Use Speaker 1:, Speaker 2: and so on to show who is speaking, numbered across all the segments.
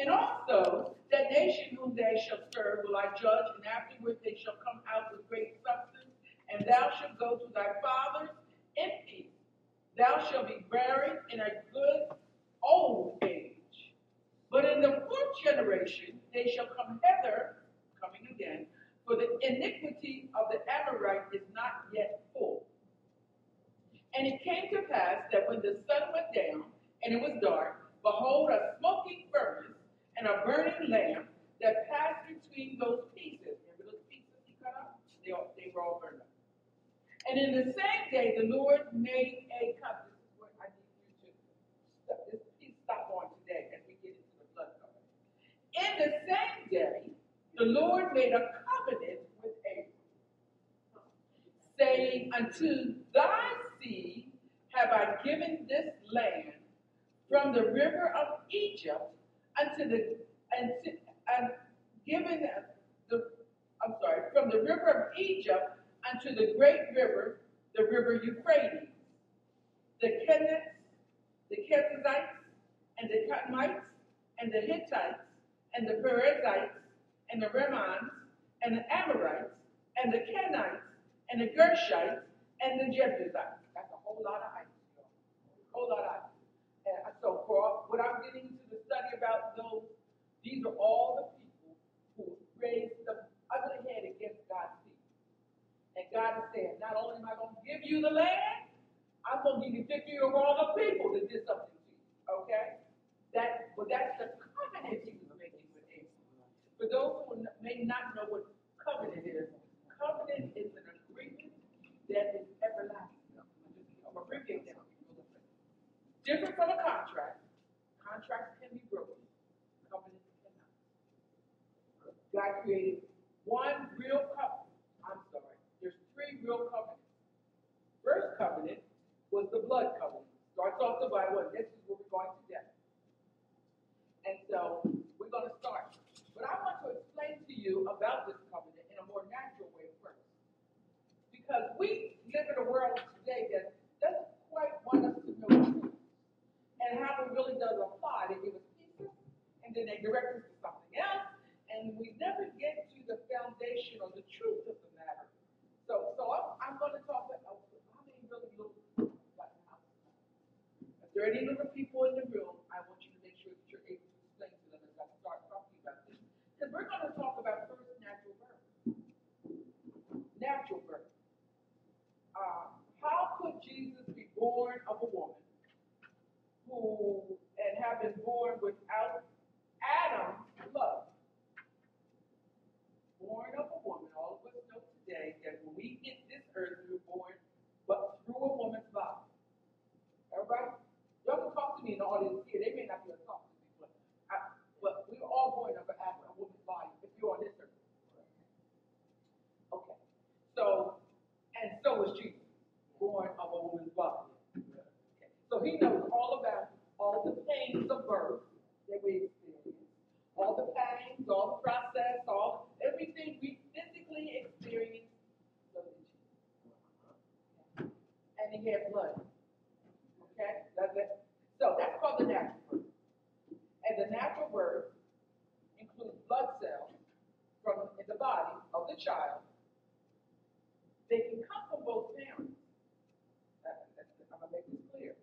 Speaker 1: And also, that nation whom they shall serve will I judge, and afterward they shall come out with great substance, and thou shalt go to thy fathers in peace. Thou shalt be buried in a good old age. But in the fourth generation they shall come hither, coming again, for the iniquity of the Amorite is not yet. And it came to pass that when the sun went down, and it was dark, behold, a smoking furnace and a burning lamp that passed between those pieces. Remember those pieces he cut up? They, all, they were all burned up. And in the same day, the Lord made a covenant. This is what I need you to stop, this, please stop on today as we get into the blood covenant. In the same day, the Lord made a covenant with Abram, saying, Unto thy seed have I given this land from the river of Egypt unto the and, and given the I'm sorry, from the river of Egypt unto the great river, the river Euphrates, the Kenites, the Kenizzites, and the Kadmonites, and the Hittites, and the Perizzites, and the Remans, and the Amorites, and the Kenites, and the Gershites, and the Jebusites. Whole lot of. A whole lot of items. And so for what I'm getting into the study about those, these are all the people who raised the ugly head against God's people. And God is saying, not only am I going to give you the land, I'm going to give you victory over all the people that did something to you. Okay? That, well, that's the covenant he was making with Abraham. For those who may not know what covenant is, covenant is an agreement that is everlasting. I'm going to abbreviate that. Different from a contract. Contracts can be broken. Covenants cannot. God created one real covenant. I'm sorry. There's three real covenants. First covenant was the blood covenant. Starts off the Bible, and this is where we're going today. And so we're going to start. But I want to explain to you about this covenant in a more natural way first. Because we live in a world today that doesn't quite want us to know truth and how it really does apply. They give us pieces, and then they direct us to and we never get to the foundation or the truth of the matter. So, so I'm, I'm going to talk about how many really little like If there are any little people in the room, I want you to make sure that you're able to explain to them as I start talking about this. Because we're going to talk about first natural birth. Natural birth. Uh, how could Jesus be born of a woman? who and have been born without Adam's blood. Born of a woman, all of us know today that when we hit this earth, we were born but through a woman's body. Everybody? Y'all can talk to me in the audience here. They may not be to talk to me, but, I, but we were all born of a, a woman's body if you're on this earth. Okay. So, and so was Jesus, born of a woman's body. So he knows all about all the pains of birth that we experience, all the pangs, all the process, all everything we physically experience. so did Jesus. And he had blood. Okay? That's it. So that's called the natural birth. And the natural birth includes blood cells from in the body of the child. They can come from both parents. That- that's- I'm gonna make this clear.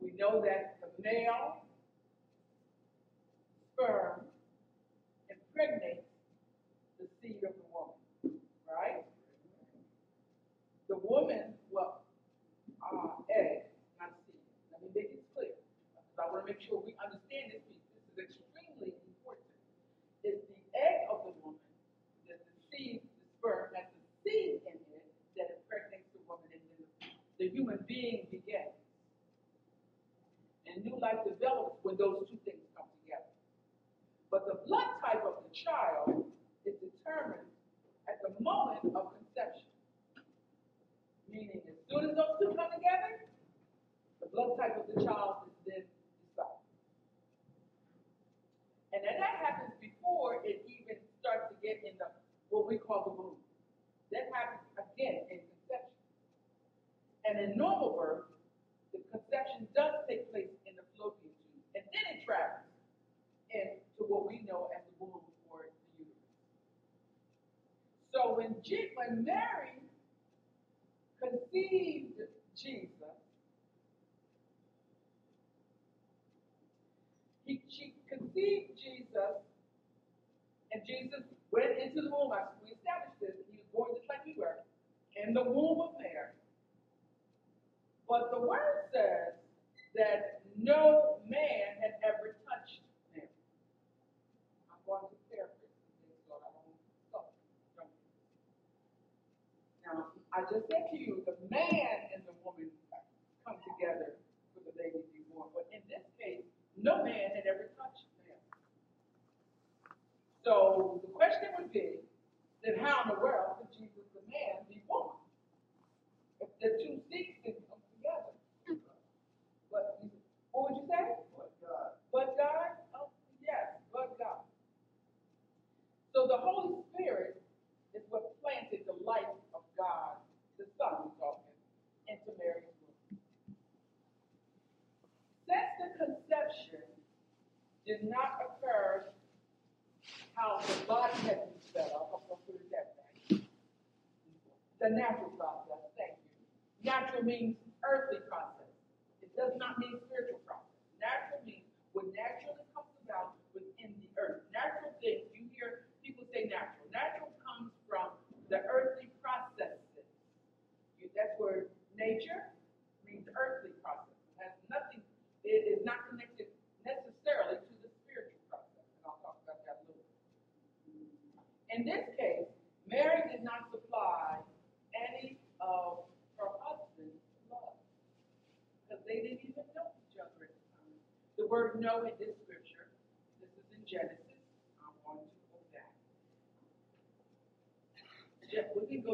Speaker 1: We know that the male sperm impregnates the seed of the woman, right? The woman, well, uh, egg, not seed. Let me make it clear. Because I want to make sure we understand this what we call the womb. That happens again in conception. And in normal birth, the conception does take place in the fallopian tube, and then it travels into what we know as the womb or the uterus. So when, Je- when Mary conceived Jesus, he, she conceived Jesus, and Jesus went into the womb. I, we established this. He was born just like we were, in the womb of Mary. But the word says that no man had ever touched Mary. I'm going to paraphrase. Now, I just said to you, the man and the woman come together for the baby to be born. But in this case, no man had ever touched. So the question would be, then how in the world could Jesus, the man, be woman? If the two seeds didn't come together. But what would you say?
Speaker 2: But God,
Speaker 1: But God? Oh, yes, but God. So the Holy Spirit is what planted the life of God, the Son we're talking, into Mary's womb. Since the conception did not occur how the body had been set up, I'm going to put it that way. The natural process, thank you. Natural means earthly process. It does not mean spiritual process. Natural means what naturally comes about within the earth. Natural things, you hear people say natural. Natural comes from the earthly processes. You- That's where nature means earthly process. It has nothing, it is not connected necessarily to the spiritual process. And I'll talk about that a little bit. In this case, Mary did not supply any of her husband's love because they didn't even know each other at the time. The word know in this scripture, this is in Genesis. I'm going to go back. Je- We can go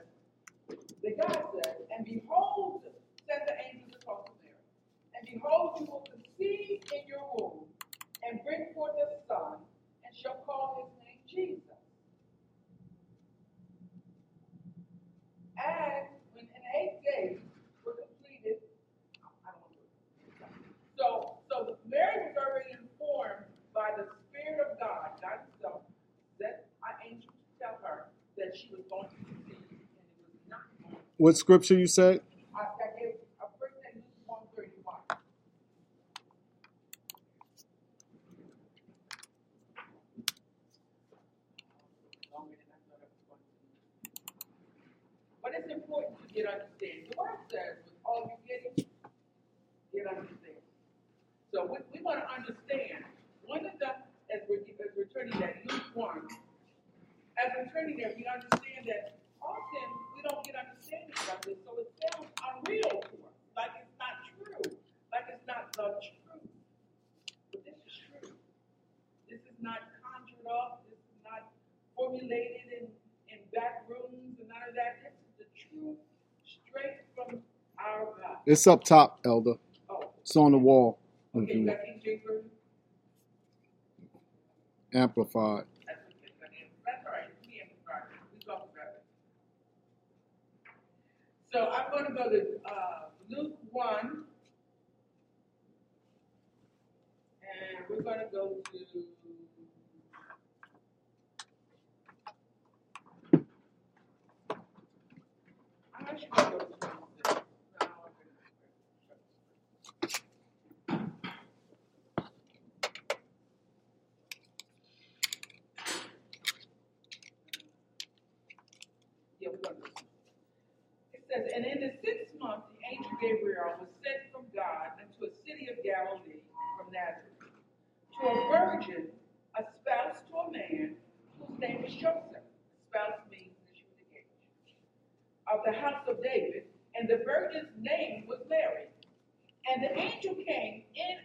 Speaker 1: that God said, and behold, said the angel to talk to Mary, and behold, you will conceive in your womb, and bring forth a son, and shall call his name Jesus. And when in eight days were completed, I don't want to. So, so Mary was already informed by the Spirit of God, God Himself, that an angel to tell her that she was going to conceive, and it was not going. to
Speaker 3: What scripture you said?
Speaker 1: I, I gave a first in Luke one thirty one. But it's important to get understanding. The word says, with all you getting, get understanding. So we, we want to understand. One of the, as we're, as we're turning that Luke one, as we're turning there, we understand that often we don't get understanding about this, so it sounds unreal to us, like it's not true, like it's not the truth. But this is true. This is not conjured up. This is not formulated in, in back rooms and none of that. This is the truth, straight from our God.
Speaker 3: It's up top, Elder.
Speaker 1: Oh,
Speaker 3: It's on the wall. If
Speaker 1: okay,
Speaker 3: you
Speaker 1: is
Speaker 3: want.
Speaker 1: that King James Version?
Speaker 3: Amplified.
Speaker 1: That's okay. That's all right. We ain't sorry. We talked about it. So I'm going to go to uh, Luke 1. And we're going to go to. I'm actually going to go to 26. No, I'm gonna- Do it. Says, and in the sixth month, the angel Gabriel was sent from God into a city of Galilee from Nazareth to a virgin, a spouse to a man whose name was Joseph. Espoused means that she was engaged. Of the house of David, and the virgin's name was Mary. And the angel came in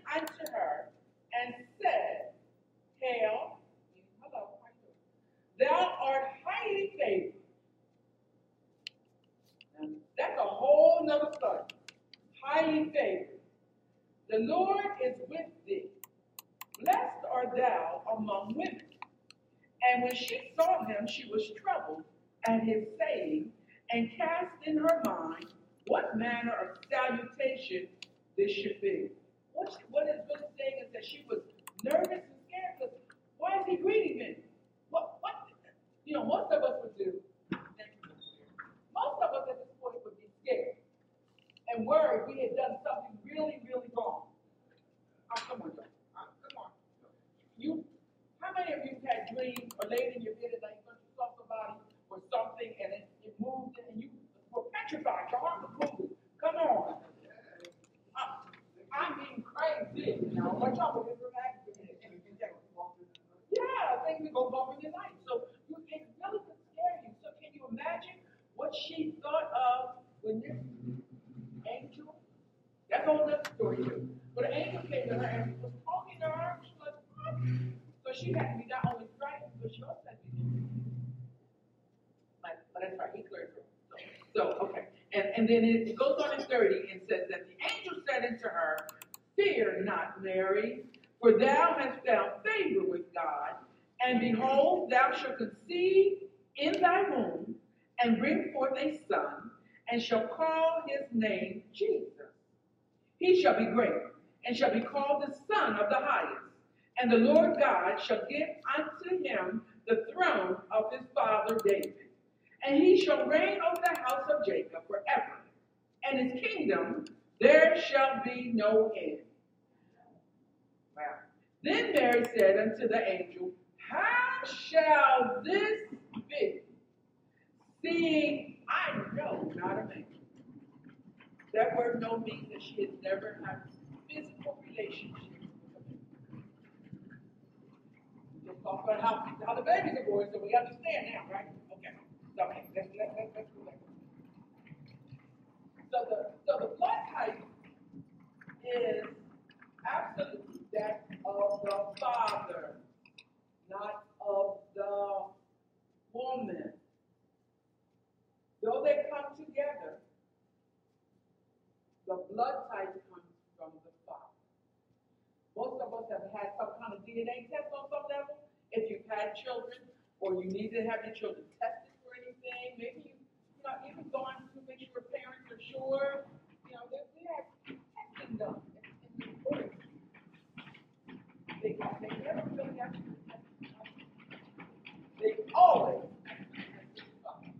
Speaker 1: highly. The Lord is with thee. Blessed art thou among women. And when she saw him, she was troubled at his saying, and cast in her mind what manner of salutation this should be. What, she, what is really saying is that she was nervous and scared because why is he greeting me? What, what, you know, most of us would do, and worried we had done something really, really wrong. Oh, come on. Oh, come on. You, how many of you had dreams or laid in your bed at night when you saw somebody or something and it, it moved and you were petrified, your heart was moving? Come on. I, I'm being crazy. Know, but y'all been. Yeah, things go bump in your life. So you, it really could scare you. So can you imagine what she thought of when this angel? That's a whole other story too. But an angel came to her and was talking to her. She was like, what? So she had to be not only but she also had to be like, but that's right, he cleared her. So, so okay. And, and then it goes on in 30 and says that the angel said unto her, Fear not, Mary, for thou hast found favor with God, and behold, thou shalt conceive in thy womb, and bring forth a son, and shall call his name Jesus. He shall be great, and shall be called the Son of the Highest. And the Lord God shall give unto him the throne of his father David. And he shall reign over the house of Jacob forever. And his kingdom there shall be no end. Wow. Then Mary said unto the angel, How shall this be? Seeing I know not a man. That word no means that she has never had physical relationship with a man. We just talk about how, how the babies are born, so we understand now, right? Okay. So okay, let's, let's, let's, let's go back. So the so the blood type is absolutely that of the father, not of the woman. Though they come together, the blood type comes from the father. Most of us have had some kind of DNA test on some level. If you've had children, or you need to have your children tested for anything, maybe you, you know, even gone to make sure parents are sure. You know, they, we have testing done. They, they never really actually tested. They always tested the father.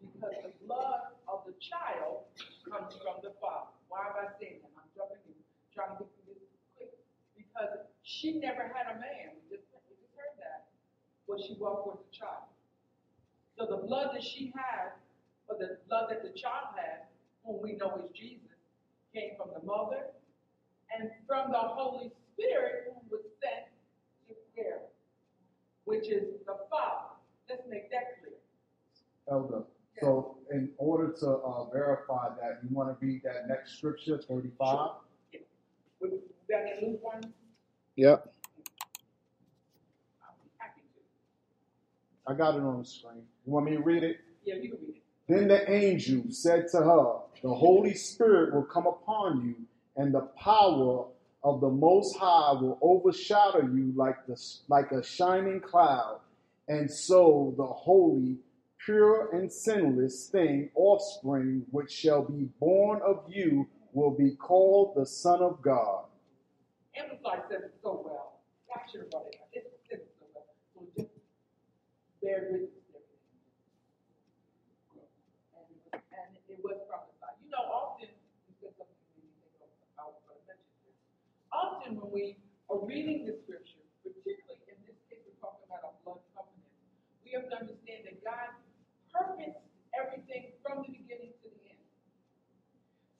Speaker 1: Because the blood of the child comes from the father. Why am I saying that? I'm jumping in, trying to get through this quick. Because she never had a man. We just, we just heard that. But she brought forth the child. So the blood that she had, or the blood that the child had, whom we know is Jesus, came from the mother and from the Holy Spirit who was sent to Mary, which is the Father. Let's make that clear.
Speaker 2: Elder. So in order to uh, verify that, you want to read that next scripture, 35?
Speaker 1: We back in Luke 1,
Speaker 3: Yep.
Speaker 1: I'll be happy to.
Speaker 2: I got it on the screen. You want me to read it?
Speaker 1: Yeah, you can read it.
Speaker 2: Then the angel said to her, The Holy Spirit will come upon you, and the power of the Most High will overshadow you like, the, like a shining cloud. And so the holy, pure, and sinless thing, offspring, which shall be born of you, will be called the Son of God.
Speaker 1: Amplified says it so well. Should have it up. It says it so well. So just bear with us. And, and it was prophesied. You know, often, to. Often when we are reading the scripture, particularly in this case, we're talking about a blood covenant, we have to understand that God purposed everything from the beginning to the end.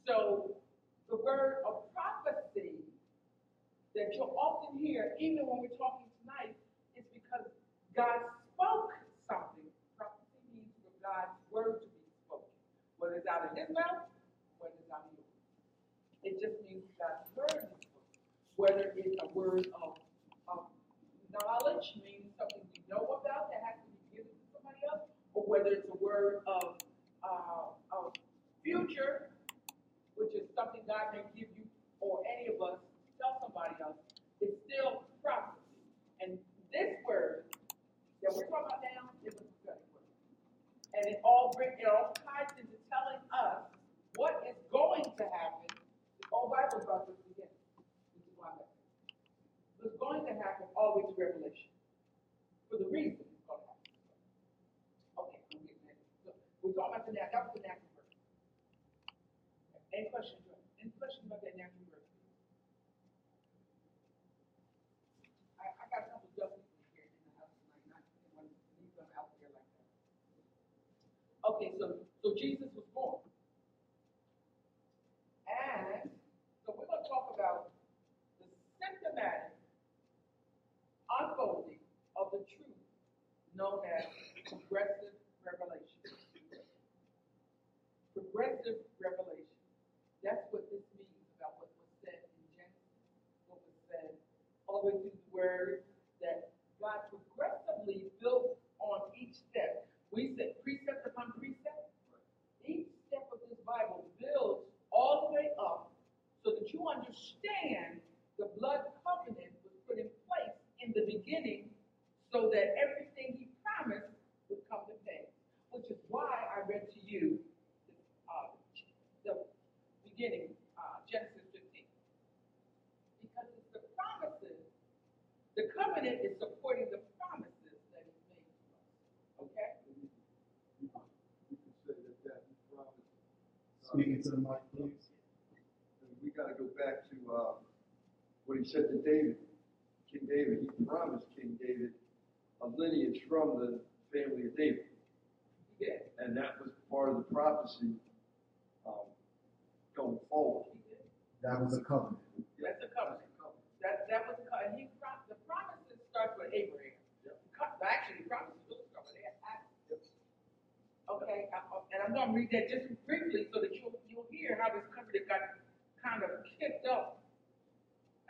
Speaker 1: So the word of prophecy that you'll often hear, even when we're talking tonight, is because God spoke something. Prophecy means for God's word to be spoken, whether it's out of his mouth, whether it's out of yours. It just means God's word is spoken. Whether it's a word of, of knowledge, meaning something we know about that has to be given to somebody else, or whether it's a word of, uh, of future, which is something God may give you or any of us tell somebody else, it's still prophecy. And and it all brings it all ties into telling us what is going to happen. The whole Bible tells this again. This is why What's going to happen always revelation. For the reason it's going to happen. Okay, I'm getting ready. So we're talking about the natural. That was the natural verse. Any questions? Okay, so, so Jesus was born. And, so we're gonna talk about the symptomatic unfolding of the truth known as progressive revelation. Progressive revelation. That's what this means about what was said in Genesis, what was said all the way through the word that God progressively built on each step. We said precept upon precept. Each step of this Bible builds all the way up so that you understand the blood covenant was put in place in the beginning so that everything he promised would come to pass. Which is why I read to you uh, the beginning, uh, Genesis 15. Because it's the promises, the covenant is supporting the promises that he made to us. Okay?
Speaker 4: You can say that that he promised.
Speaker 2: Speaking to the mic, please.
Speaker 4: We gotta go back to, uh, what he said to David, King David, he promised King David a lineage from the family of David.
Speaker 1: He did.
Speaker 4: And that was part of the prophecy, um, going forward.
Speaker 2: That was a covenant.
Speaker 1: That's a covenant. That, that was, co- and he, prom- the promises start with Abraham. Co- Actually, the promises really start with Isaac. Okay, I- I- and I'm gonna read that just briefly so that you'll, you'll hear how this covenant got kind of kicked up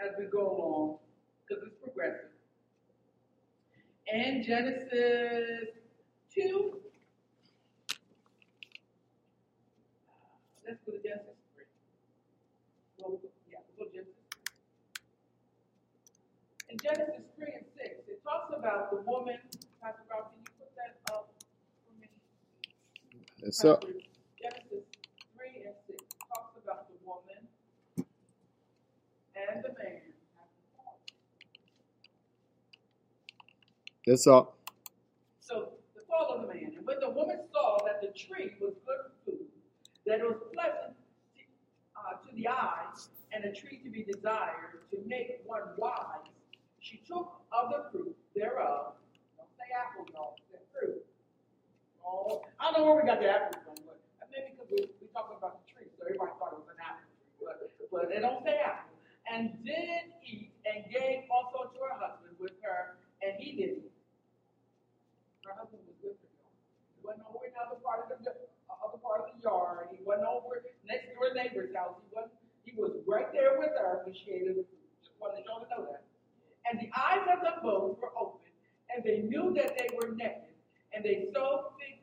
Speaker 1: as we go along, because it's progressive. And Genesis two. Uh, let's go to Genesis three. Well, yeah, we'll go to Genesis in Genesis 3 and 6, it talks about the woman, Pastor Rob, can you put that up for me?
Speaker 3: It's up.
Speaker 1: Genesis 3 and 6 talks about the woman and the man.
Speaker 3: It's up.
Speaker 1: So the fall of the man. And when the woman saw that the tree was good for food, that it was pleasant uh, to the eyes, and a tree to be desired to make one wise, she took of the fruit thereof. Don't say apple, y'all. Say fruit. Oh, I don't know where we got the apple from, but maybe because we we talking about the tree, so everybody thought it was an apple. But, but they don't say apple. And did eat and gave also to her husband with her, and he did eat. Her husband was with her. He wasn't over in the other part of the uh, other part of the yard. He wasn't over next door neighbor's house. He wasn't. He was right there with her when she ate the fruit. Just wanted y'all to know that. And the eyes of them both were open, and they knew that they were naked, and they sewed fig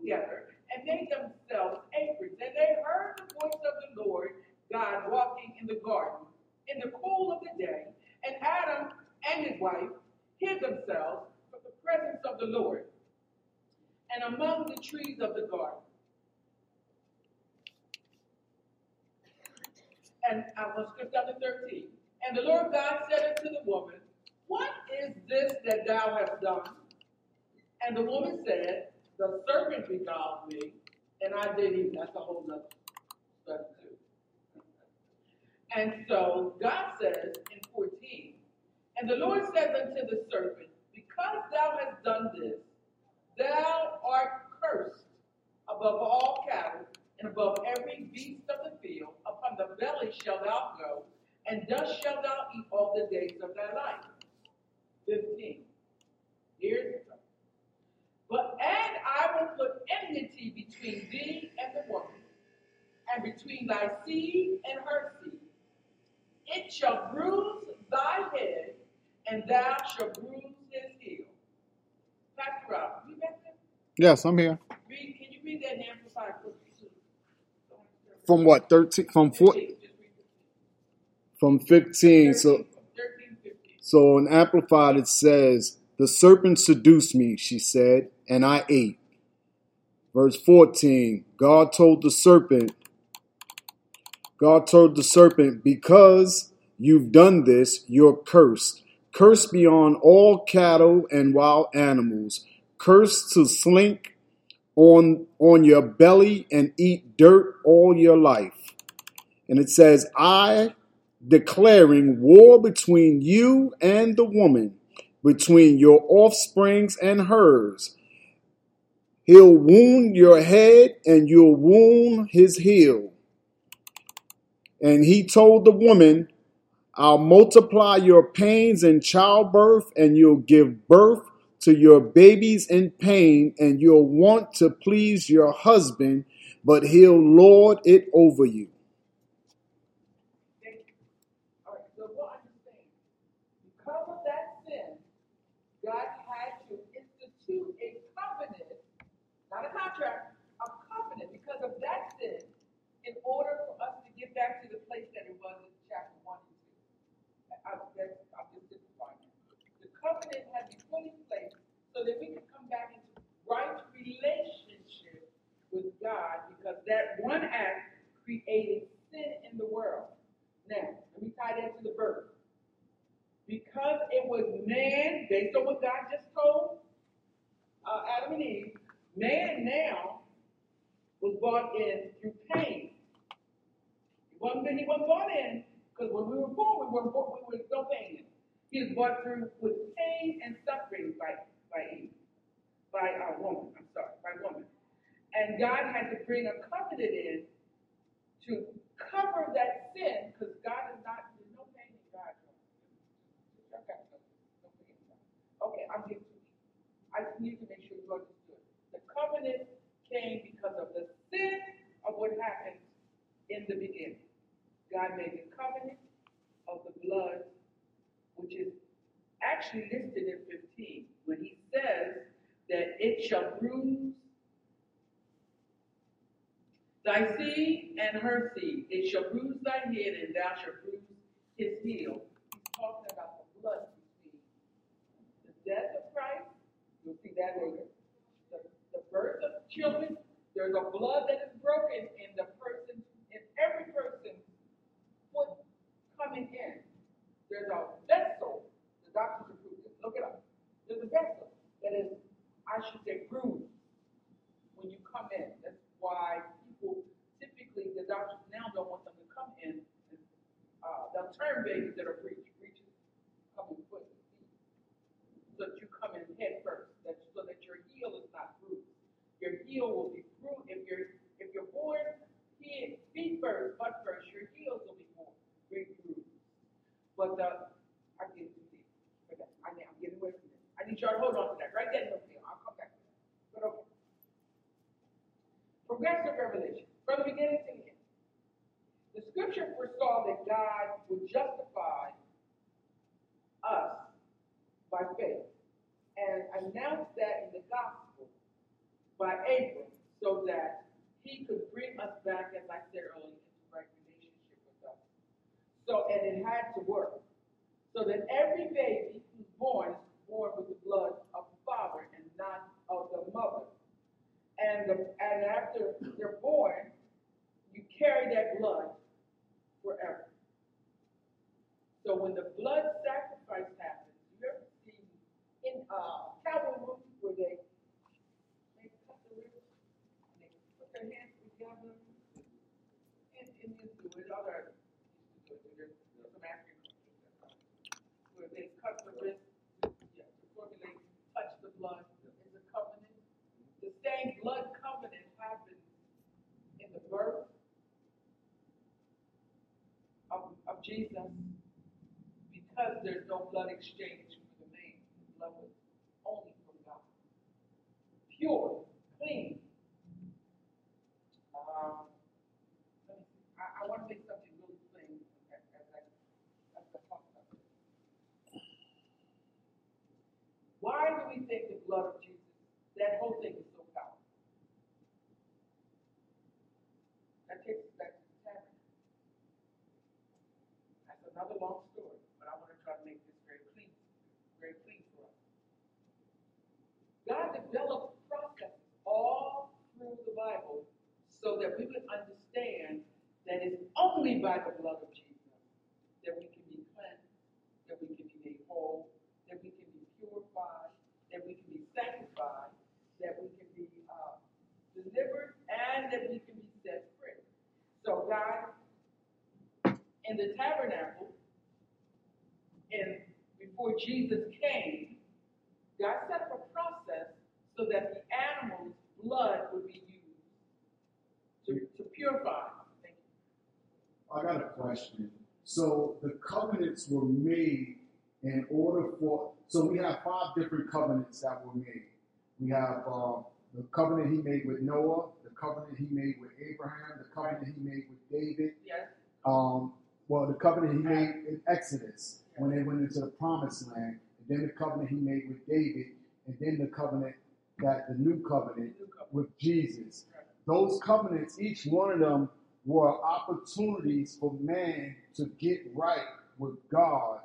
Speaker 1: together and made themselves aprons. And they heard the voice of the Lord God walking in the garden in the cool of the day. And Adam and his wife hid themselves from the presence of the Lord and among the trees of the garden. And I will skip down to 13. And the Lord God said unto the woman, What is this that thou hast done? And the woman said, The serpent beguiled me, and I did eat. That's a whole nother study too. And so God says in 14, And the Lord said unto the serpent, Because thou hast done this, thou art cursed above all cattle and above every beast of the field. Upon the belly shalt thou go, and dust shalt thou eat all the days of thy life. 15. Here's. But and I will put enmity between thee and the woman, and between thy seed and her seed. It shall bruise thy head, and thou shalt bruise his heel. Pastor Rob, you back there?
Speaker 3: Yes, I'm here.
Speaker 1: Read, can you read that in Amplified?
Speaker 3: From what? 13? From 4?
Speaker 1: 15, 15.
Speaker 3: From 15. So,
Speaker 1: 13, 15.
Speaker 3: so in Amplified it says, The serpent seduced me, she said, and I ate. Verse 14 God told the serpent, God told the serpent, Because you've done this, you're cursed. Cursed beyond all cattle and wild animals, cursed to slink on, on your belly and eat dirt all your life. And it says, I declaring war between you and the woman, between your offsprings and hers. He'll wound your head and you'll wound his heel. And he told the woman, I'll multiply your pains in childbirth, and you'll give birth to your babies in pain, and you'll want to please your husband, but he'll lord it over you.
Speaker 1: Thank you. All right, so we'll understand. Because of that sin, God had to institute a covenant, not a contract, a covenant because of that sin, in order for us to get back to the place that it was in chapter 1 and 2. I, I, that's, I'm just simplifying it. The covenant had been put in place so that we could come back into right relationship with God because that one act created sin in the world. Now, let me tie that to the verse. Because it was man, based on what God just told uh, Adam and Eve, man now was brought in through pain. He wasn't, he wasn't brought in because when we were born, we were born we were no pain. He was brought through with pain and suffering by by by a woman. I'm sorry, by woman. And God had to bring a covenant in to cover that sin because God is not, there's no pain in God. Okay, I'm getting too deep. I just need to make sure you understood. The covenant came because of the sin of what happened in the beginning. God made the covenant of the blood, which is actually listed in 15 when he says that it shall bruise thy seed and her seed. It shall bruise thy head, and thou shalt bruise his heel. He's talking about the blood between the death of Christ. You'll see that later. The, the birth of children. There's a blood that is broken in the person, in every person's foot coming in. There's a vessel. The doctors have proved this. Look it up. There's a vessel that is, I should say, bruised when you come in. That's why people typically the doctors now don't want them to come in. Uh, they'll turn babies that are breech, breeches foot and feet, so that you come in head first, that, so that your heel is not bruised. Your heel will be bruised if you're if you're born head, feet first, butt first. Your heels will be born bruised. But getting too deep. Okay, I, I'm getting away from this. I need y'all to hold on to that. Right there, I'll come back to that. But okay. Progressive revelation, from the beginning to the end. The scripture foresaw that God would justify us by faith and announced that in the gospel by Abram so that he could bring us back, as I said earlier, into right relationship with us. So, and it had to work. So that every baby who's born is born with the blood of the father and not of the mother and the, and after they're born, you carry that blood forever. So when the blood sacrifice happens, you ever see in uh, Calvary movies where they they cut the wrist and they put their hands together, and Indians do it, other used to do it. There's some African cultures that do it, where they cut the wrist, yeah, to formulate, touch the blood. It's a covenant. The same blood covenant happens in the birth of, of Jesus because there's no blood exchange by the blood of Jesus, that we can be cleansed, that we can be made whole, that we can be purified, that we can be sanctified, that we can be uh, delivered, and that we can be set free. So, God, in the tabernacle, and before Jesus came, God set up a process so that the animals
Speaker 2: I got a question. So the covenants were made in order for. So we have five different covenants that were made. We have uh, the covenant he made with Noah, the covenant he made with Abraham, the covenant he made with David.
Speaker 1: Yes?
Speaker 2: Um, well, the covenant he made in Exodus when they went into the promised land, and then the covenant he made with David, and then the covenant that the new covenant
Speaker 1: The new covenant.
Speaker 2: with Jesus. Those covenants, each one of them were opportunities for man to get right with God.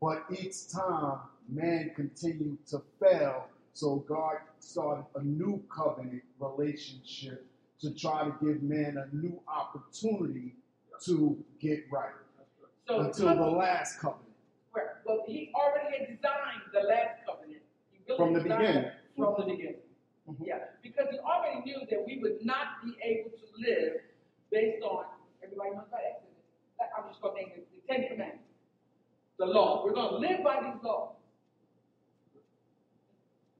Speaker 2: But each time man continued to fail, so God started a new covenant relationship to try to give man a new opportunity to get right
Speaker 1: So
Speaker 2: until the last covenant.
Speaker 1: Right. Well, he already had designed the last covenant. Really
Speaker 2: From the beginning.
Speaker 1: From the beginning.
Speaker 2: Mhm.
Speaker 1: Yeah, because he already knew that we would not be able to live based on, everybody knows about Exodus. I'm just going to name it, the Ten Commandments, the law. We're going to live by these laws.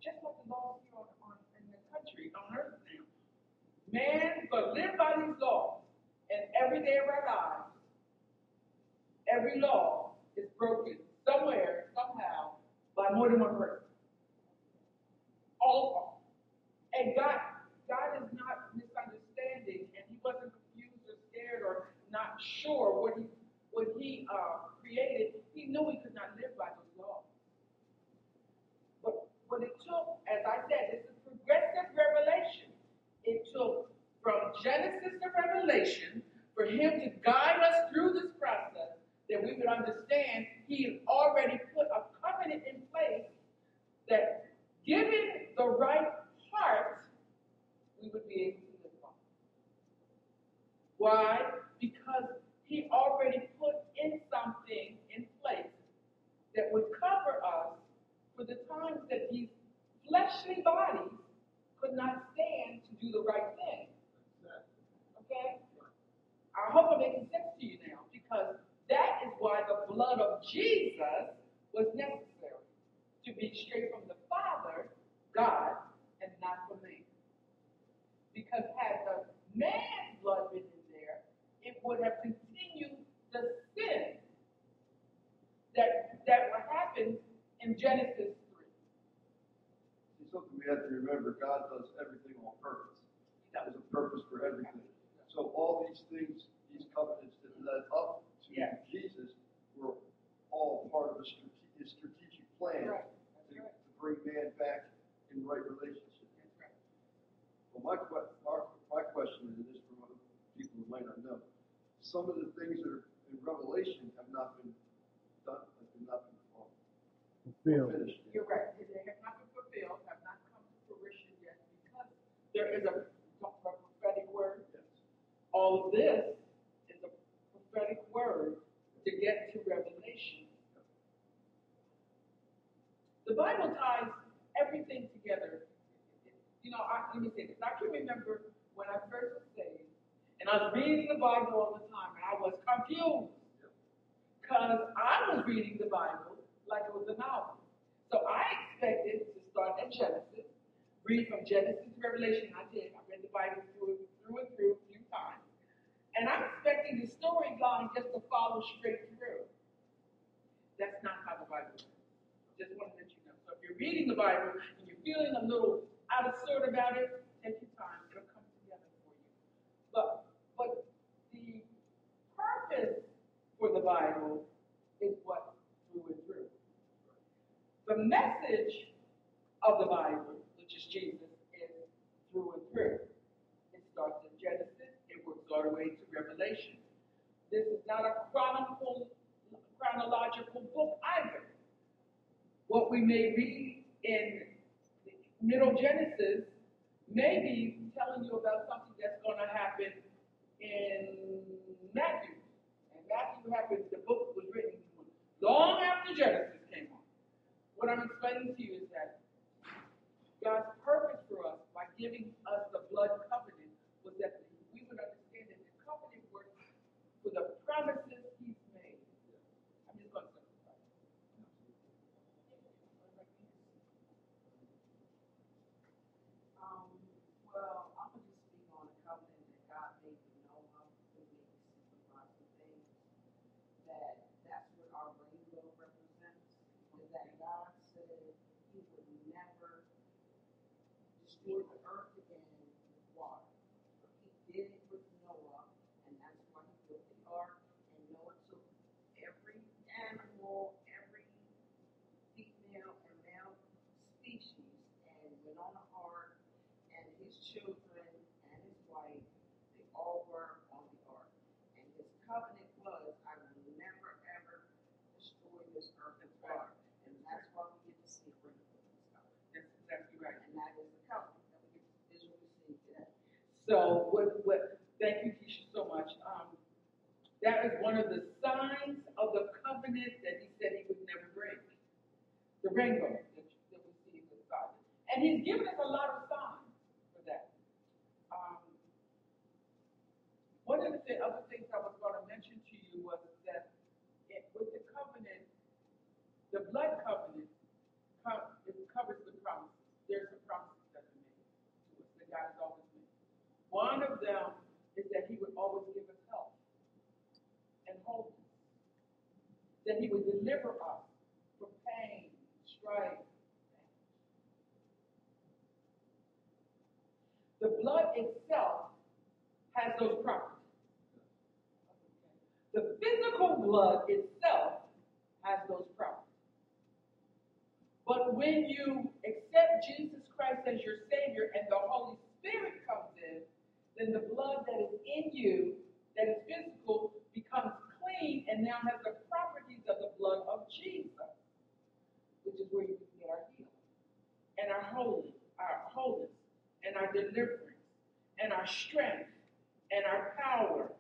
Speaker 1: Just like the laws here on, on, in the country, on earth now. Man, to live by these laws. And every day of our lives, every law is broken somewhere, somehow, by more than one person. All of them. And God, God is not not sure what He what He uh, created. He knew He could not live by those laws. But what it took, as I said, this is progressive revelation. It took from Genesis to Revelation for Him to guide us through this process that we would understand He had already put a covenant in place that, given the right heart, we would be able to live by. Why? Because He already put in something in place that would cover us for the times that these fleshly bodies could not stand to do the right thing. Okay? I hope I'm making sense to you now because that is why the blood of Jesus was necessary to be straight from the Father, God, and not from man. Because had the man's blood been would have continued the sin that that happened in Genesis 3.
Speaker 4: See, something we have to remember, God does everything on purpose. There's a purpose for everything. So all these things, these covenants that led up to
Speaker 1: Yeah.
Speaker 4: Jesus were all part of a strate- his strategic plan
Speaker 1: Right.
Speaker 4: to, to bring man back in right relationship.
Speaker 1: That's right.
Speaker 4: Well, my, our, my question is this for people who might not know. Some of the things that are in Revelation have not been done, have not been
Speaker 2: Fulfilled.
Speaker 4: finished.
Speaker 1: You're right. They have not been fulfilled, have not come to fruition yet because there is a, talk about prophetic word.
Speaker 4: Yes.
Speaker 1: All of this is a prophetic word to get to revelation. The Bible ties everything together. You know, I, let me say this. I can remember when I first was saved, and I was reading the Bible all the time, and I was confused. Because I was reading the Bible like it was a novel. So I expected to start at Genesis, read from Genesis to Revelation. I did. I read the Bible through, through and through a few times. And I'm expecting the storyline just to follow straight through. That's not how the Bible works. Just want to let you know. So if you're reading the Bible and you're feeling a little out of sort about it, take your time. It'll come together for you. But but the purpose for the Bible is what through and through. The message of the Bible, which is Jesus, is through and through. It starts in Genesis, it works all the way to Revelation. This is not a chronicle, chronological book either. What we may read in middle Genesis may be telling you about something that's going to happen in Matthew. Matthew happened, the book was written long after Genesis came on. What I'm explaining to you is that God's purpose for us by giving us the blood covenant was that we would understand that the covenant works for the promises
Speaker 5: Thank you.
Speaker 1: So what, what, thank you, Keisha, so much. Um, that is one of the signs of the covenant that he said he would never break. The rainbow that, that we see in the Bible. And he's given us a lot of signs for that. Um, one of the other things I was going to mention to you was that it, with the covenant, the blood covenant, co- it covers the promises. There's promises that are made to us that God has always made. One of them is that He would always give us help and hope. That He would deliver us from pain, strife. The blood itself has those properties. The physical blood itself has those properties. But when you accept Jesus Christ as your Savior and the Holy Spirit comes in, then the blood that is in you, that is physical, becomes clean and now has the properties of the blood of Jesus, which is where you can get our healing and our holy, our wholeness and our deliverance and our strength and our power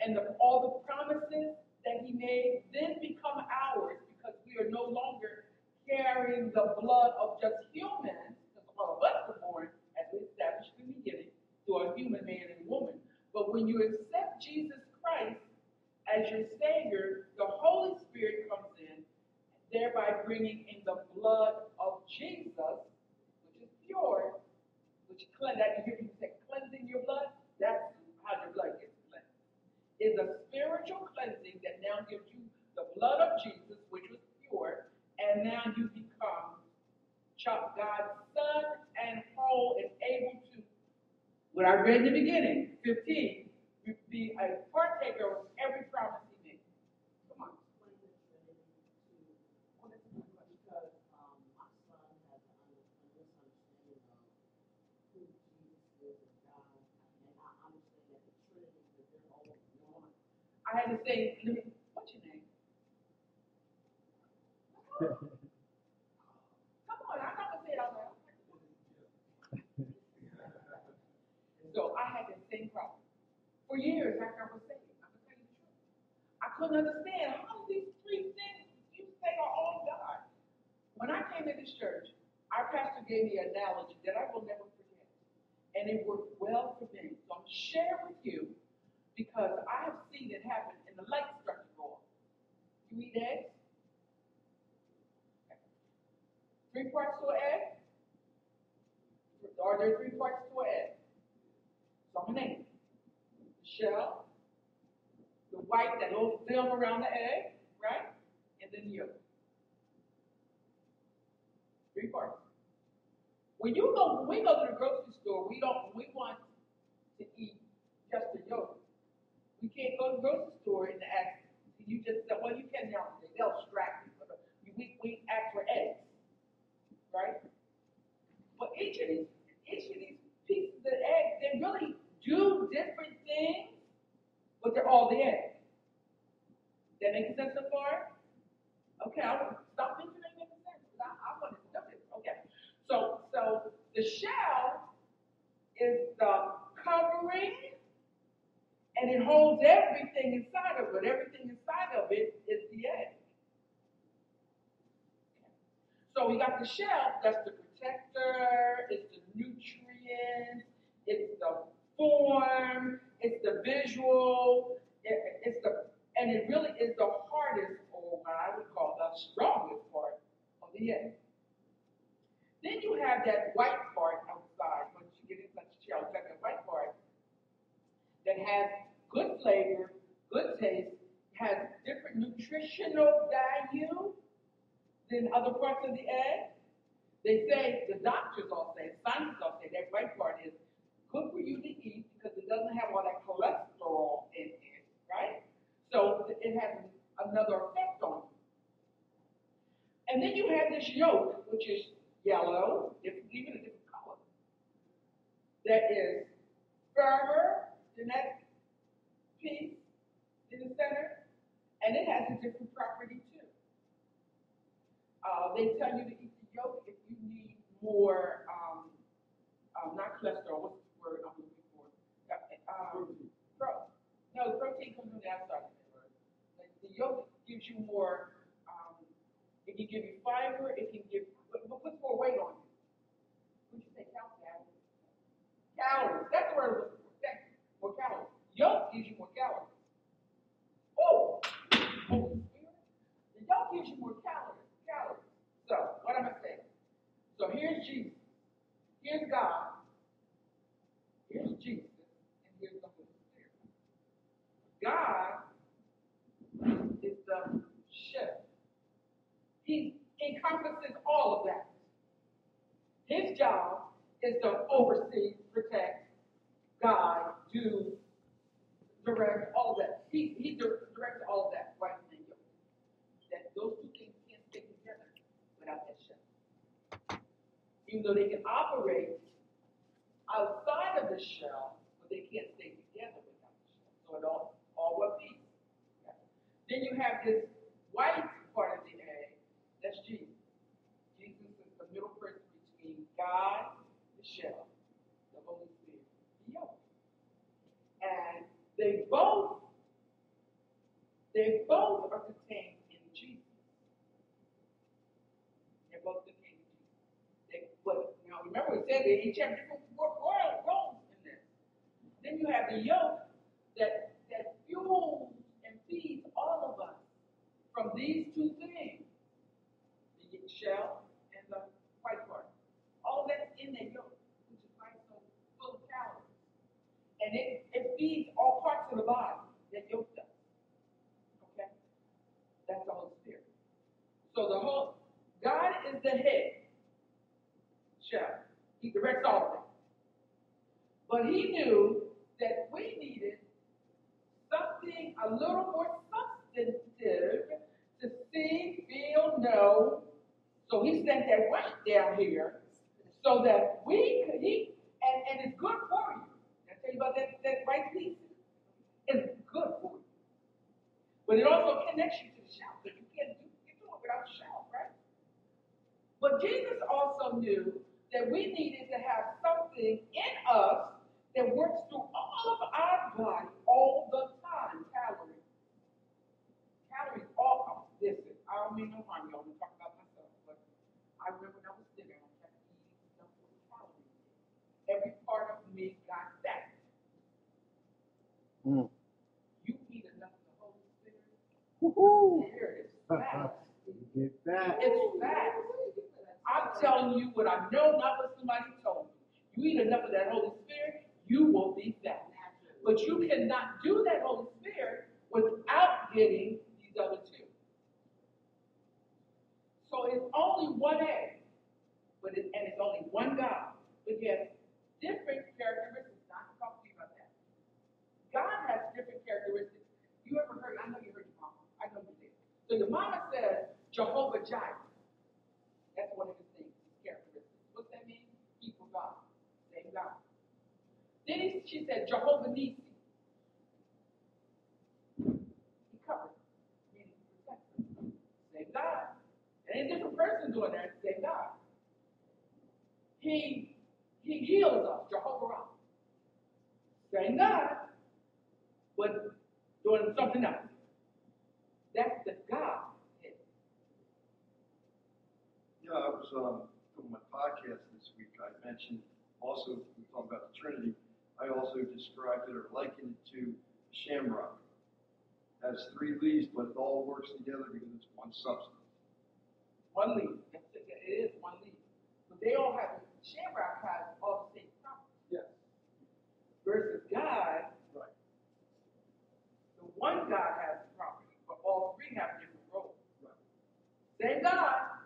Speaker 1: and the, all the promises that he made then become ours because we are no longer carrying the blood of just humans, because all of us were born, as we established in the beginning, through a human man and woman. But when you accept Jesus Christ as your Savior, the Holy Spirit comes in, thereby bringing in the blood of Jesus, which is pure, which cleanse that you hear people say cleansing your blood. That's how your blood gets cleansed. Is a spiritual cleansing that now gives you the blood of Jesus, which was pure, and now you become God's son and whole and able to, what I read in the beginning, 15, be- be a partaker of every promise he made. Come on.
Speaker 5: The Trinity to, because, um, my son has a under- a misunderstanding of who Jesus is and God, and I understand that the Trinity, that they're all one.
Speaker 1: I had to say, let me- what's your name? Come on, I'm not gonna say it out loud. So I had the same problem. For years after I was saved, I'm gonna tell you the truth. I couldn't understand how these three things you say are all God. When I came to this church, our pastor gave me an analogy that I will never forget. And it worked well for me. So I'm sharing with you because I have seen it happen and the lights start to go off. You eat eggs? Three parts to an egg? Are there three parts to an egg? It. The shell, the white, that little film around the egg, right? And then the yolk. Three parts. When you go, when we go to the grocery store, we don't, we want to eat just the yolk. We can't go to the grocery store and ask, you just, well, you can now, they'll distract you, we, we ask for eggs right? But each of these, each of these pieces of egg, they really do different things, but they're all the egg. That makes sense so far? Okay, I will stop thinking it makes sense. 'cause I, I want to know this. Okay. So, so the shell is the covering, and it holds everything inside of it. Everything inside of it is the egg. So we got the shell, that's the protector, it's the nutrients, it's the form, it's the visual, it- it's the, and it really is the hardest, oh or what I would call the strongest part of the egg. Then you have that white part outside, once you get inside the shell, white part that has good flavor, good taste, has different nutritional value, than other parts of the egg. They say, the doctors all say, scientists all say, that white part is good for you to eat because it doesn't have all that cholesterol in it, right? So it has another effect on you. And then you have this yolk, which is yellow, even a different color, that is firmer than that piece in the center, and it has a different property too. Uh, they tell you to eat the yolk if you need more, um, um, not cholesterol, what's the word I'm looking for? Uh, Um, pro, no, the protein comes from the outside. Like the yolk gives you more, um, it can give you fiber, it can give, what, what puts more weight on you? Would you say cal- calories? Calories, that's the word I'm for, more calories. Yolk gives you more calories. Oh, the yolk gives you more calories, calories. So, what am I saying? So here's Jesus, here's God, here's Jesus, and here's the Holy Spirit. God is the chef. He encompasses all of that. His job is to oversee, protect, guide, do, direct, all that. He, he dir- directs all of that right. That those two things can't stay together without that shell. Even though they can operate outside of the shell, but they can't stay together without the shell. So it all, Then you have this white part of the egg, that's Jesus. Jesus is the middle person between God, the shell, the Holy Spirit, the yolk. And they both, they both are contained in Jesus. They're both contained in Jesus. They, but now remember, we said they each have different roles in this. Then you have the that that fuels and feeds all of us from these two things: the shell and the white part. All that's in that yolk, which is like so full of calories, and it it feeds all parts of the body that yolk does. Okay, that's the Holy Spirit. So the whole God is the head. Shell. He directs all things. But he knew that we needed something a little more substantive to see, feel, know. So he sent that white down here so that we could, he, and, and it's good for you. I tell you about that, that white piece. It's good for you. But it also connects you to the because you can't do, it without the shell, right? But Jesus also knew that we needed to have something in us that works through all of our body all the time. Calories. Calories all come. Listen, I don't mean no harm, y'all. I'm talking about myself, but I remember when I was thinner, I kept eating stuff with calories. Every part of me got fat.
Speaker 2: Mm.
Speaker 1: You eat enough of the Holy Spirit,
Speaker 2: Woohoo!
Speaker 1: Fat.
Speaker 2: Get that.
Speaker 1: It's fat. I'm telling you what I know, not what somebody told me. You eat enough of that Holy Spirit, you will be fat. But you cannot do that Holy Spirit without getting these other two. So it's only one egg, but it, and it's only one God. But yet, different characteristics. Not to talk to you about that. God has different characteristics. You ever heard? I know you heard your mama. I know you did. So your mama says Jehovah Jireh. That's one of his things, his characteristics. What's that mean? Equal God. Same God. Then he, she said Jehovah Nisi. He he protects. Same God. Different person doing that, same God. He he heals us, Jehovah Rapha. Same God, but doing something else. That's the God.
Speaker 4: Yeah, I was, um, on my podcast this week, I mentioned also, we talked about the Trinity. I also described it or likened it to shamrock. Has three leaves, but it all works together because it's one substance.
Speaker 1: One leaf. It, it is one leaf. But they all have, Shamrock has all the same properties.
Speaker 4: Yes.
Speaker 1: Versus God, one God has the property, but all three have different roles.
Speaker 4: Right.
Speaker 1: Same God,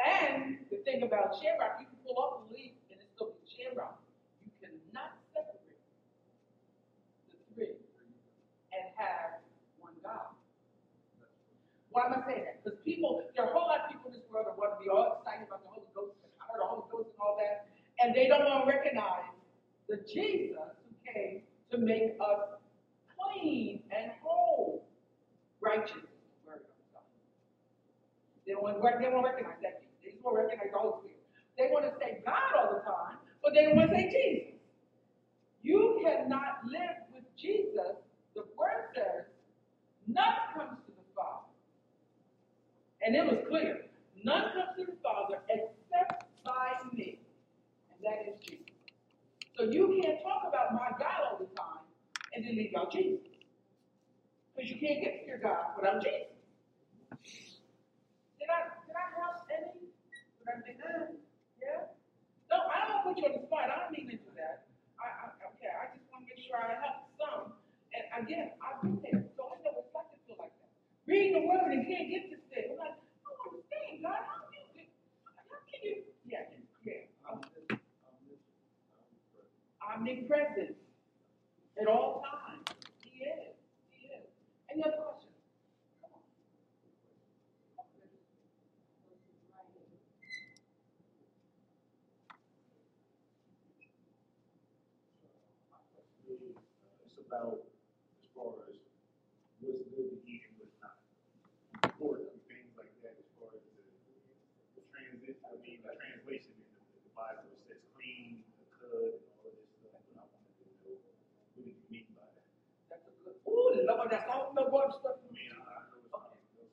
Speaker 1: And the thing about Shamrock, you can pull off the leaf and it's still be Shamrock. You cannot separate the three and have one God. Why am I saying that? Because people, there are a whole lot of people in this world that want to be all excited about the Holy Ghost, the power of the Holy Ghost and all that, and they don't want to recognize the Jesus who came to make us clean and whole. Righteous. They want, they don't recognize that. They just want to recognize the Holy Spirit. They want to say God all the time, but they don't want to say Jesus. You cannot live with Jesus. The word says, none comes to the Father. And it was clear. None comes to the Father except by me. And that is Jesus. So you can't talk about my God all the time and then leave out Jesus. Because you can't get to your God without Jesus. Did I did I help any? Did I say that? Yeah? No, I don't put you on the spot. I don't mean to do that. I, I okay, I just want to make sure I help some. And again, I've been there, so I know what it's like to feel like that. Reading the word and can't get this thing. I'm like, I don't understand, God. How can you how can you yeah, yeah. I'm omnipresent at all times. He is. He is. Any other questions? Come on.
Speaker 6: It's about as far as what's good to eat and what's not. Pork and things like that, as far as the, the transit, I mean, the translation in the, the Bible it says clean, the cud, and all of this stuff. But I wanted to know what did you mean by that?
Speaker 1: That's Ooh, Lord, that's all the
Speaker 6: not.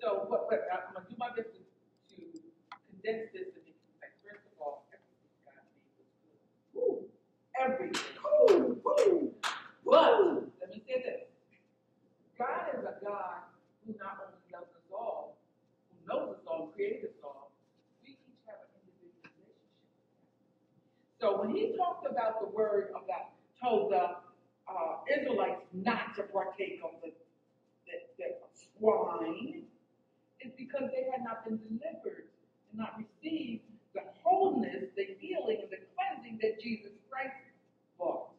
Speaker 1: So, but, but I'm gonna do my best to, to condense this and like, first of all, everything God made was good. Everything. Woo, woo. But, let me say this. God is a God who not only loves us all, who knows us all, created us all, we each have an individual relationship. So when He talked about the word of about, told the uh, Israelites not to partake of the, the, the swine, is because they had not been delivered and not received the wholeness, the healing, and the cleansing that Jesus Christ brought.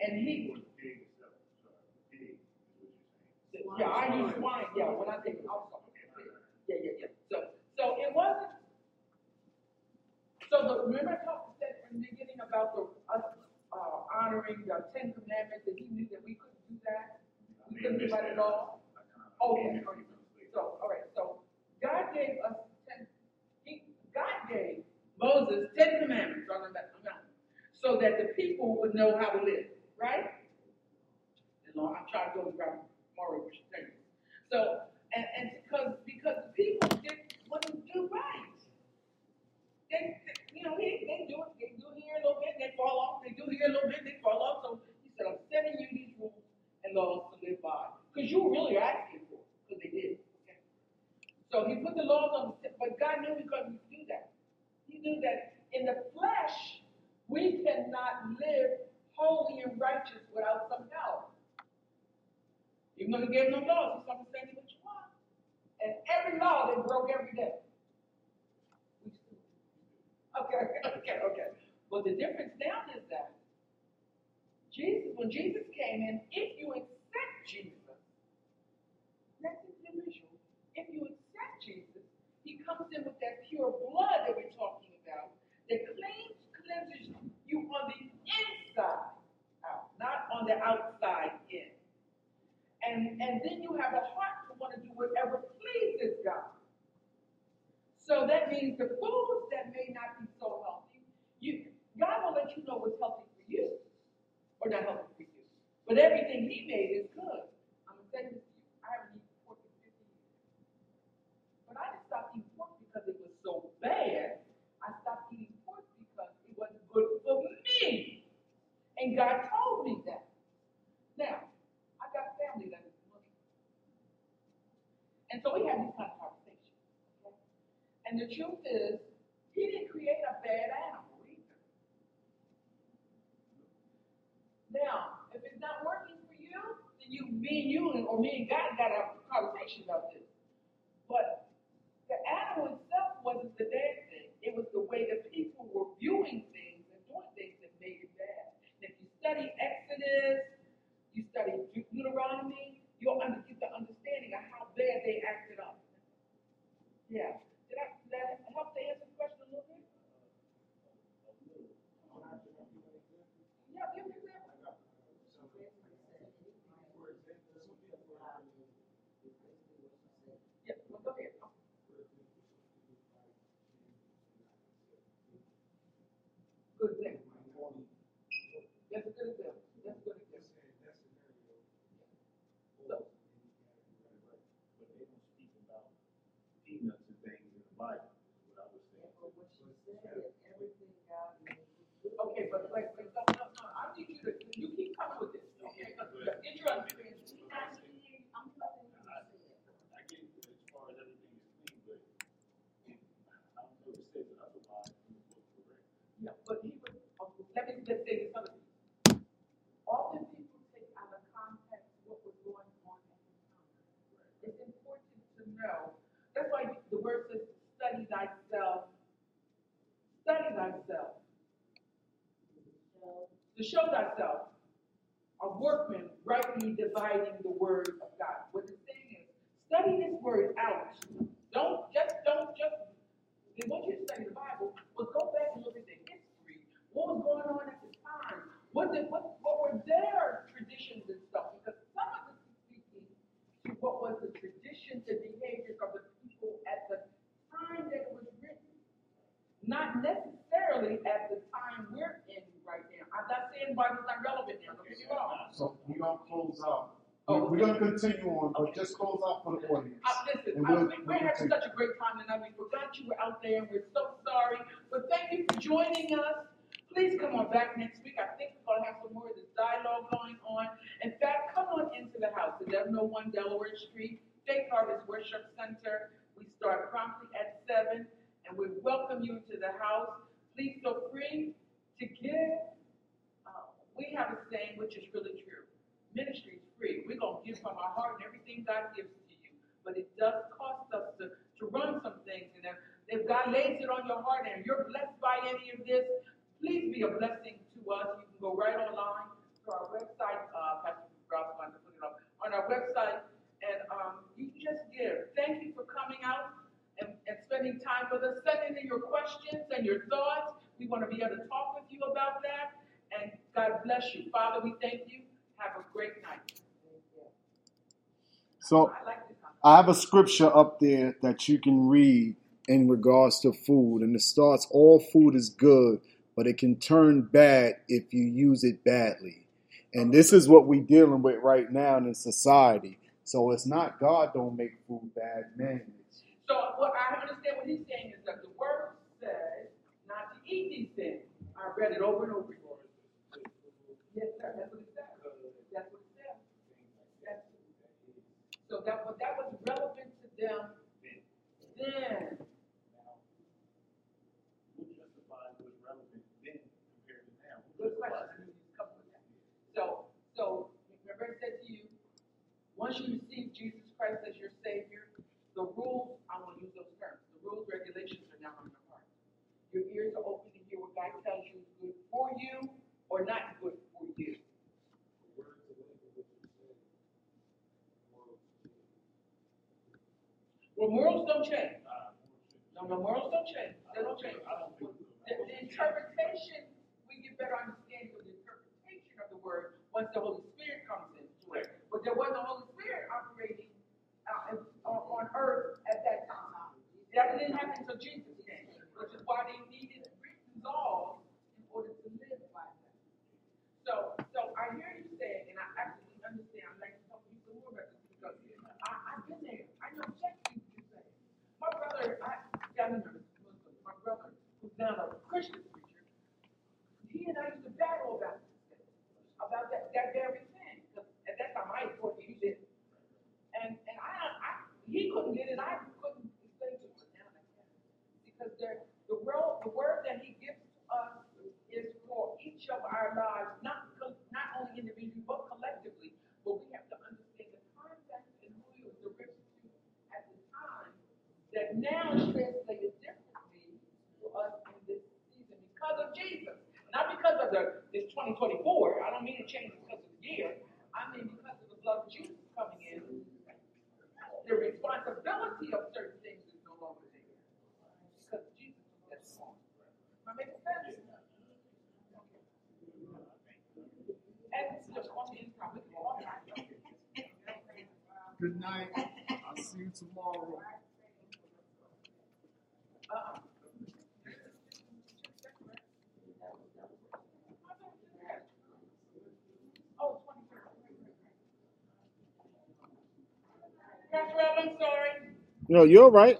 Speaker 1: And he,
Speaker 6: Or the pig itself, sorry, the pig is what you're saying.
Speaker 1: yeah, I use swine, yeah, when I think, I'm sorry. Yeah, yeah, yeah. So, so it wasn't, so the, remember I talked, said in the beginning about the, us, uh, honoring the Ten Commandments, that he knew that we couldn't do that? We couldn't do
Speaker 6: I
Speaker 1: that
Speaker 6: missed
Speaker 1: at all?
Speaker 6: I kinda- oh,
Speaker 1: Okay,
Speaker 6: I
Speaker 1: okay.
Speaker 6: missed it.
Speaker 1: So, all right, so God gave us ten, he, God gave Moses ten commandments on the mount, so that the people would know how to live, right? And Lord, I'm trying to go around of what. So, and, and because, because the people did, wouldn't do right. They, they- you know, they, they do it, they do here a little bit, they fall off, they do here a little bit, they fall off, so he said, I'm sending you these rules and laws to live by. Because you really are asking for, because they did. Okay? So he put the laws on, the but God knew we couldn't do that. He knew that in the flesh, we cannot live holy and righteous without some help. Even though he gave them laws, he said, I'm saying what you want. And every law they broke every day. Okay, okay, okay. But the difference now is that Jesus, when Jesus came in, if you accept Jesus, that's individual. If you accept Jesus, he comes in with that pure blood that we're talking about that cleans, cleanses you on the inside out, not on the outside in. And, and then you have a heart to want to do whatever pleases God. So that means the foods that may not be so healthy, you, God will let you know what's healthy for you or not healthy for you. But everything He made is good. I'm going to say you. I haven't eaten pork in 50 years. But I didn't stop eating pork because it was so bad. I stopped eating pork because it wasn't good for me. And God told me that. Now, I got family that is Muslim. And so we have these kind of conversations. And the truth is, he didn't create a bad animal Now, if it's not working for you, then you, me and you, or me and God got to have a conversation about this. But the animal itself wasn't the bad thing. It was the way that people were viewing things and doing things that made it bad. And if you study Exodus, you study Deuteronomy, you'll get the understanding of how
Speaker 6: bad they acted up. Yeah. Did I,
Speaker 5: did I help to answer the question a little bit?
Speaker 1: Yeah, but wait, wait, no, no, no, I need you to, you keep coming with this, okay? 'Cause Get your understanding.
Speaker 5: I'm telling you, I'm telling you,
Speaker 6: I,
Speaker 5: she said.
Speaker 6: I get as far as everything is clean, but I don't know if it says otherwise in the book, correct?
Speaker 1: Yeah, but he was, okay, let me just say this other thing. Often people take out of context what was going on at the time. It's important to know, that's why the word says, study thyself. Study thyself. To show thyself, a workman rightly dividing the word of God. What it's saying is, study this word out. Don't, just, don't, just, they want you to study the Bible, but go back and look at the history. What was going on at the time? What did, what, what were their traditions and stuff? Because some of this is speaking to what was the traditions and behaviors of the people at the time that it was written. Not necessarily at the time we're in right now. I'm not saying Bible's not relevant now, don't get me wrong.
Speaker 2: So we're gonna close out.
Speaker 1: Oh,
Speaker 2: We're gonna continue on, but just close out for the audience.
Speaker 1: Uh, listen, uh,
Speaker 2: we'll-
Speaker 1: we-
Speaker 2: we'll
Speaker 1: we're having such a great time tonight. We forgot you were out there, and we're so sorry. But thank you for joining us. Please come on back next week. I think we're gonna have some more of this dialogue going on. In fact, come on into the house, oh one Delaware Street, Faith Harvest Worship Center. We start promptly at seven, and we welcome you into the house. Please feel free to give. Uh, we have a saying which is really true. Ministry is free. We're gonna give from our heart and everything God gives to you. But it does cost us to, to run some things. And if, if God lays it on your heart and you're blessed by any of this, please be a blessing to us. You can go right online to our website, uh, Pastor Ralph's going to put it up, on our website, and, um, you just give. Thank you for coming out and, and spending time with us. Send in your questions and your thoughts. We want to be able to talk with you about that. And God bless you. Father, we thank you. Have a great night.
Speaker 3: So
Speaker 1: I like this. one.
Speaker 3: I have a scripture up there that you can read in regards to food, and it starts all food is good, but it can turn bad if you use it badly. And this is what we're dealing with right now in society. So it's not God don't make food bad, man.
Speaker 1: So what I understand what he's saying is that the word says not to eat these things. I read it over and over again. Yes, sir. That's what it says. That's what it says. That's, so that, but that was relevant to them then.
Speaker 6: Now, justifies what's relevant then compared to now?
Speaker 1: Good question. Come with that. So, so remember I said to you, once you receive Jesus Christ as your Savior, the rules, I want to use those terms, the rules, regulations are now on your heart. Your ears are open to hear what God tells you is good for you or not good Well, morals don't change. No, no, morals don't change. They don't change. The, the interpretation, we get better understanding of the interpretation of the word once the Holy Spirit comes into it. But there wasn't the Holy Spirit operating uh, on, earth at that time. That didn't happen until Jesus came, which is why they needed written laws in order to live by them. So, so I hear you saying, and I absolutely understand. I'd like to talk to you some more about this because I, I've been there. I know exactly what you're saying. My brother, Muslim, my brother, who's now a Christian preacher, he and I used to battle about this about that, that very thing. 'Cause at that time, I thought he did. And, and I, I, he couldn't get it, I couldn't explain to him, now I can. Because the, the word, the word that he gives to us is for each of our lives, not, not only individually, but that now is translated differently to us in this season because of Jesus. Not because of the this 2024. I don't mean to change because of the year. I mean because of the blood of Jesus coming in. The responsibility of certain things is no longer there. Because Jesus is gone. Am I making sense?
Speaker 5: Good night. I'll see you tomorrow.
Speaker 2: Rob, I'm sorry.
Speaker 1: No, you're right.